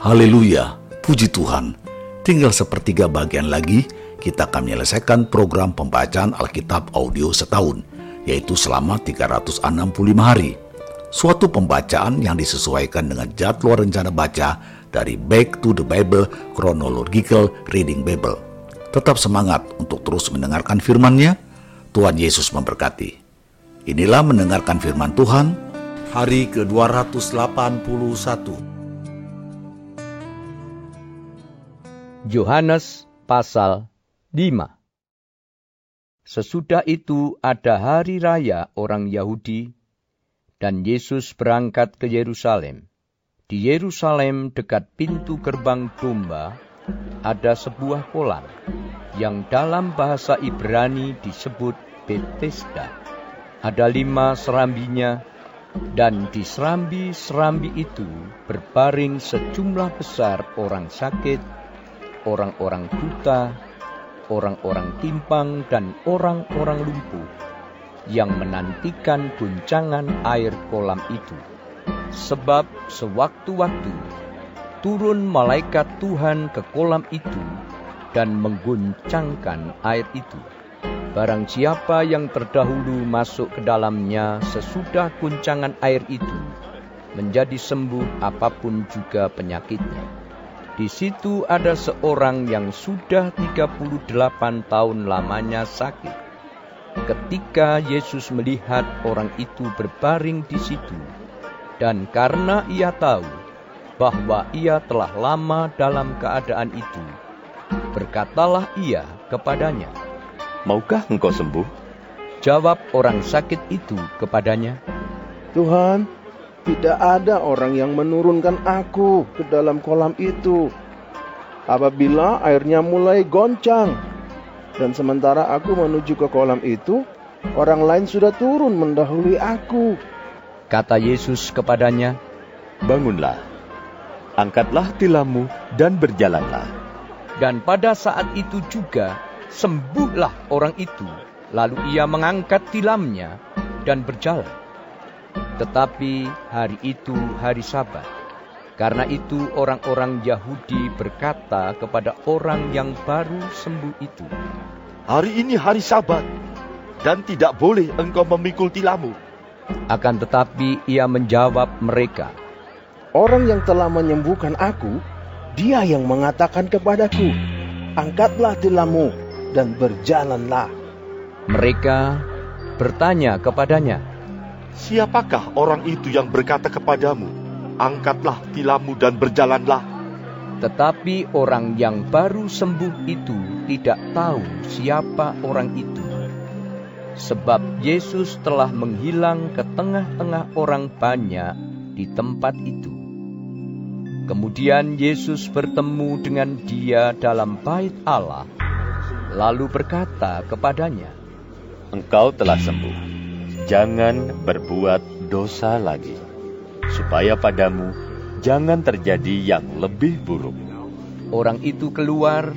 Haleluya, puji Tuhan. Tinggal sepertiga bagian lagi, kita akan menyelesaikan program pembacaan Alkitab audio setahun, yaitu selama 365 hari. Suatu pembacaan yang disesuaikan dengan jadwal rencana baca dari Back to the Bible Chronological Reading Bible. Tetap semangat untuk terus mendengarkan firman-Nya. Tuhan Yesus memberkati. Inilah mendengarkan firman Tuhan hari ke-281. Yohanes pasal 5 Sesudah itu ada hari raya orang Yahudi, dan Yesus berangkat ke Yerusalem. Di Yerusalem dekat pintu gerbang domba ada sebuah kolam yang dalam bahasa Ibrani disebut Bethesda. Ada lima serambinya dan di serambi-serambi itu berbaring sejumlah besar orang sakit, orang-orang buta, orang-orang timpang, dan orang-orang lumpuh yang menantikan guncangan air kolam itu. Sebab sewaktu-waktu turun malaikat Tuhan ke kolam itu dan mengguncangkan air itu. Barang siapa yang terdahulu masuk ke dalamnya sesudah guncangan air itu, menjadi sembuh apa pun juga penyakitnya. Di situ ada seorang yang sudah 38 tahun lamanya sakit. Ketika Yesus melihat orang itu berbaring di situ, dan karena ia tahu bahwa ia telah lama dalam keadaan itu, berkatalah ia kepadanya, Maukah engkau sembuh? Jawab orang sakit itu kepadanya, Tuhan, tidak ada orang yang menurunkan aku ke dalam kolam itu. Apabila airnya mulai goncang, dan sementara aku menuju ke kolam itu, orang lain sudah turun mendahului aku. Kata Yesus kepadanya, Bangunlah, angkatlah tilammu dan berjalanlah. Dan pada saat itu juga sembuhlah orang itu. Lalu ia mengangkat tilamnya dan berjalan. Tetapi hari itu hari sabat. Karena itu orang-orang Yahudi berkata kepada orang yang baru sembuh itu, Hari ini hari sabat, dan tidak boleh engkau memikul tilammu. Akan tetapi ia menjawab mereka, Orang yang telah menyembuhkan aku, dia yang mengatakan kepadaku, Angkatlah tilammu dan berjalanlah. Mereka bertanya kepadanya, Siapakah orang itu yang berkata kepadamu, Angkatlah tilammu dan berjalanlah? Tetapi orang yang baru sembuh itu tidak tahu siapa orang itu. Sebab Yesus telah menghilang ke tengah-tengah orang banyak di tempat itu. Kemudian Yesus bertemu dengan dia dalam bait Allah, lalu berkata kepadanya, Engkau telah sembuh. Jangan berbuat dosa lagi, supaya padamu jangan terjadi yang lebih buruk. Orang itu keluar,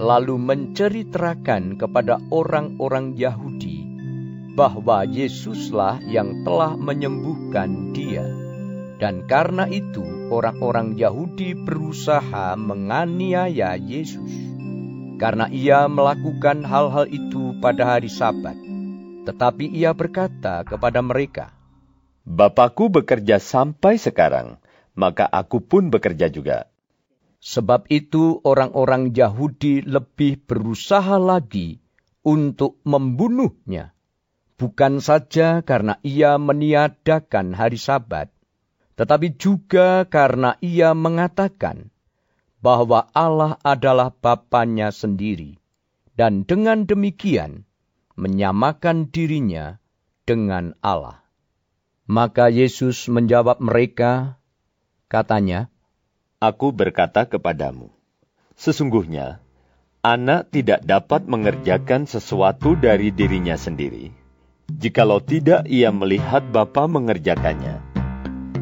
lalu menceritakan kepada orang-orang Yahudi bahwa Yesuslah yang telah menyembuhkan dia. Dan karena itu orang-orang Yahudi berusaha menganiaya Yesus. Karena ia melakukan hal-hal itu pada hari sabat. Tetapi ia berkata kepada mereka, Bapakku bekerja sampai sekarang, maka aku pun bekerja juga. Sebab itu orang-orang Yahudi lebih berusaha lagi untuk membunuhnya. Bukan saja karena ia meniadakan hari sabat, tetapi juga karena ia mengatakan bahwa Allah adalah Bapaknya sendiri, dan dengan demikian menyamakan dirinya dengan Allah. Maka Yesus menjawab mereka, katanya, Aku berkata kepadamu, sesungguhnya anak tidak dapat mengerjakan sesuatu dari dirinya sendiri, jikalau tidak ia melihat Bapa mengerjakannya.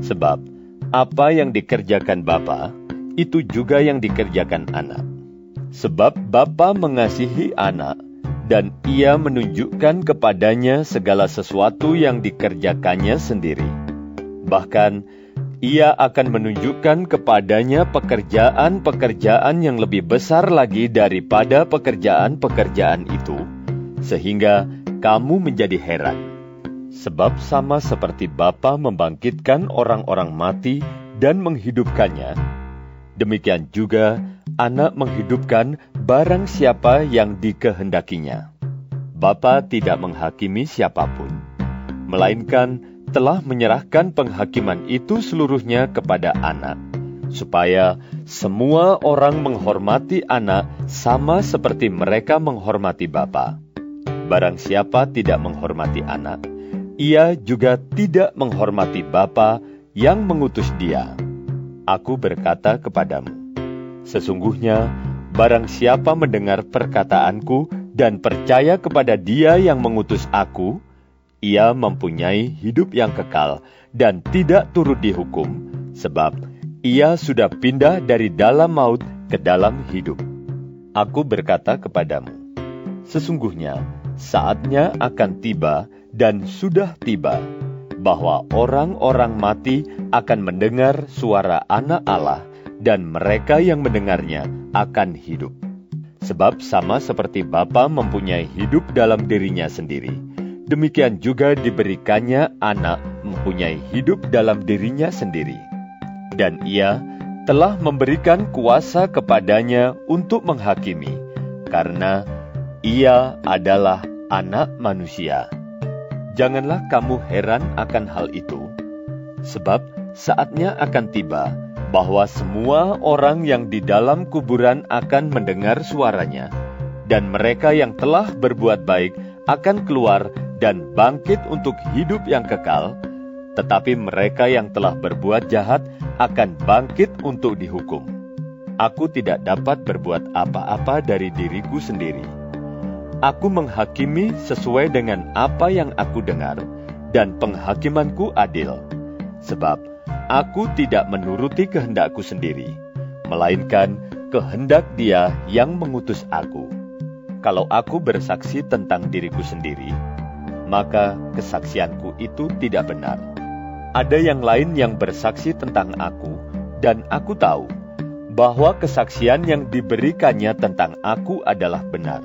Sebab apa yang dikerjakan Bapa, itu juga yang dikerjakan anak. Sebab Bapa mengasihi anak, dan ia menunjukkan kepadanya segala sesuatu yang dikerjakannya sendiri. Bahkan ia akan menunjukkan kepadanya pekerjaan-pekerjaan yang lebih besar lagi daripada pekerjaan-pekerjaan itu, sehingga kamu menjadi heran. Sebab sama seperti Bapa membangkitkan orang-orang mati dan menghidupkannya, demikian juga anak menghidupkan barang siapa yang dikehendakinya. Bapa tidak menghakimi siapa pun, melainkan telah menyerahkan penghakiman itu seluruhnya kepada anak, supaya semua orang menghormati anak sama seperti mereka menghormati Bapa. Barang siapa tidak menghormati anak, ia juga tidak menghormati Bapa yang mengutus dia. Aku berkata kepadamu, sesungguhnya barang siapa mendengar perkataanku dan percaya kepada dia yang mengutus aku, ia mempunyai hidup yang kekal dan tidak turut dihukum, sebab ia sudah pindah dari dalam maut ke dalam hidup. Aku berkata kepadamu, sesungguhnya saatnya akan tiba dan sudah tiba bahwa orang-orang mati akan mendengar suara Anak Allah, dan mereka yang mendengarnya akan hidup. Sebab, sama seperti Bapa mempunyai hidup dalam dirinya sendiri, demikian juga diberikannya anak mempunyai hidup dalam dirinya sendiri. Dan ia telah memberikan kuasa kepadanya untuk menghakimi, karena ia adalah anak manusia. Janganlah kamu heran akan hal itu, sebab saatnya akan tiba bahwa semua orang yang di dalam kuburan akan mendengar suaranya, dan mereka yang telah berbuat baik akan keluar dan bangkit untuk hidup yang kekal, tetapi mereka yang telah berbuat jahat akan bangkit untuk dihukum. Aku tidak dapat berbuat apa-apa dari diriku sendiri. Aku menghakimi sesuai dengan apa yang aku dengar, dan penghakimanku adil, sebab aku tidak menuruti kehendakku sendiri, melainkan kehendak Dia yang mengutus aku. Kalau aku bersaksi tentang diriku sendiri, maka kesaksianku itu tidak benar. Ada yang lain yang bersaksi tentang aku, dan aku tahu bahwa kesaksian yang diberikannya tentang aku adalah benar.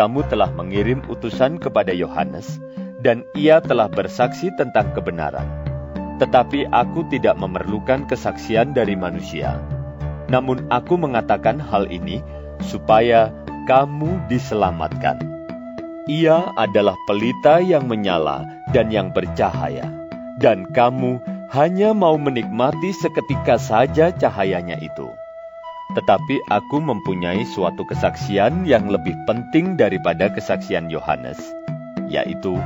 Kamu telah mengirim utusan kepada Yohanes, dan ia telah bersaksi tentang kebenaran. Tetapi aku tidak memerlukan kesaksian dari manusia. Namun aku mengatakan hal ini supaya kamu diselamatkan. Ia adalah pelita yang menyala dan yang bercahaya, dan kamu hanya mau menikmati seketika saja cahayanya itu. Tetapi aku mempunyai suatu kesaksian yang lebih penting daripada kesaksian Yohanes, yaitu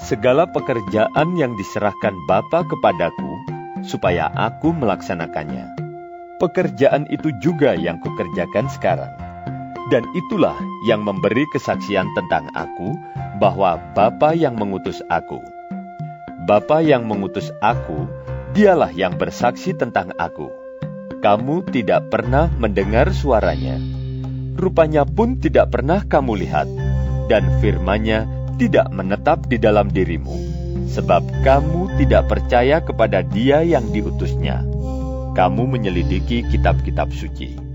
segala pekerjaan yang diserahkan Bapa kepadaku, supaya aku melaksanakannya. Pekerjaan itu juga yang kukerjakan sekarang dan itulah yang memberi kesaksian tentang aku bahwa Bapa yang mengutus aku. Bapa yang mengutus aku, dialah yang bersaksi tentang aku. Kamu tidak pernah mendengar suaranya. Rupanya pun tidak pernah kamu lihat, dan firmannya tidak menetap di dalam dirimu, sebab kamu tidak percaya kepada dia yang diutusnya. Kamu menyelidiki kitab-kitab suci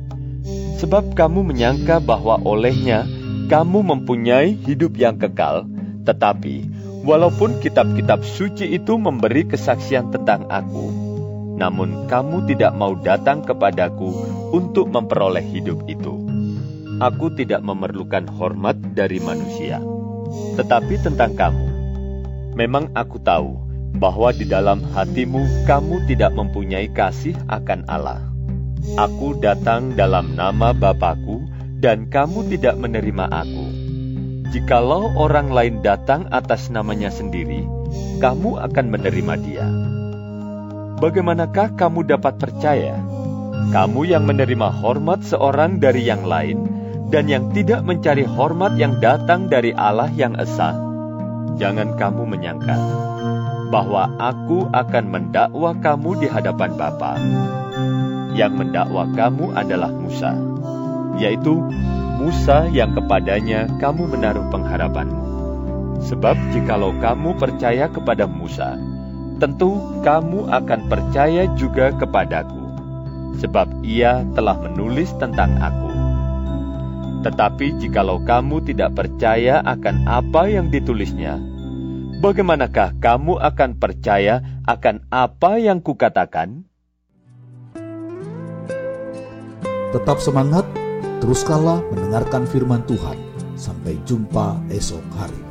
sebab kamu menyangka bahwa olehnya kamu mempunyai hidup yang kekal, tetapi walaupun kitab-kitab suci itu memberi kesaksian tentang aku, namun kamu tidak mau datang kepadaku untuk memperoleh hidup itu. Aku tidak memerlukan hormat dari manusia, tetapi tentang kamu. Memang aku tahu bahwa di dalam hatimu kamu tidak mempunyai kasih akan Allah. Aku datang dalam nama Bapakku, dan kamu tidak menerima aku. Jikalau orang lain datang atas namanya sendiri, kamu akan menerima dia. Bagaimanakah kamu dapat percaya? Kamu yang menerima hormat seorang dari yang lain, dan yang tidak mencari hormat yang datang dari Allah yang esa, jangan kamu menyangka bahwa aku akan mendakwa kamu di hadapan Bapa yang mendakwa kamu adalah Musa, yaitu Musa yang kepadanya kamu menaruh pengharapanmu. Sebab jikalau kamu percaya kepada Musa, tentu kamu akan percaya juga kepadaku, sebab ia telah menulis tentang aku. Tetapi jikalau kamu tidak percaya akan apa yang ditulisnya, bagaimanakah kamu akan percaya akan apa yang kukatakan? Tetap semangat, teruskanlah mendengarkan firman Tuhan. Sampai jumpa esok hari.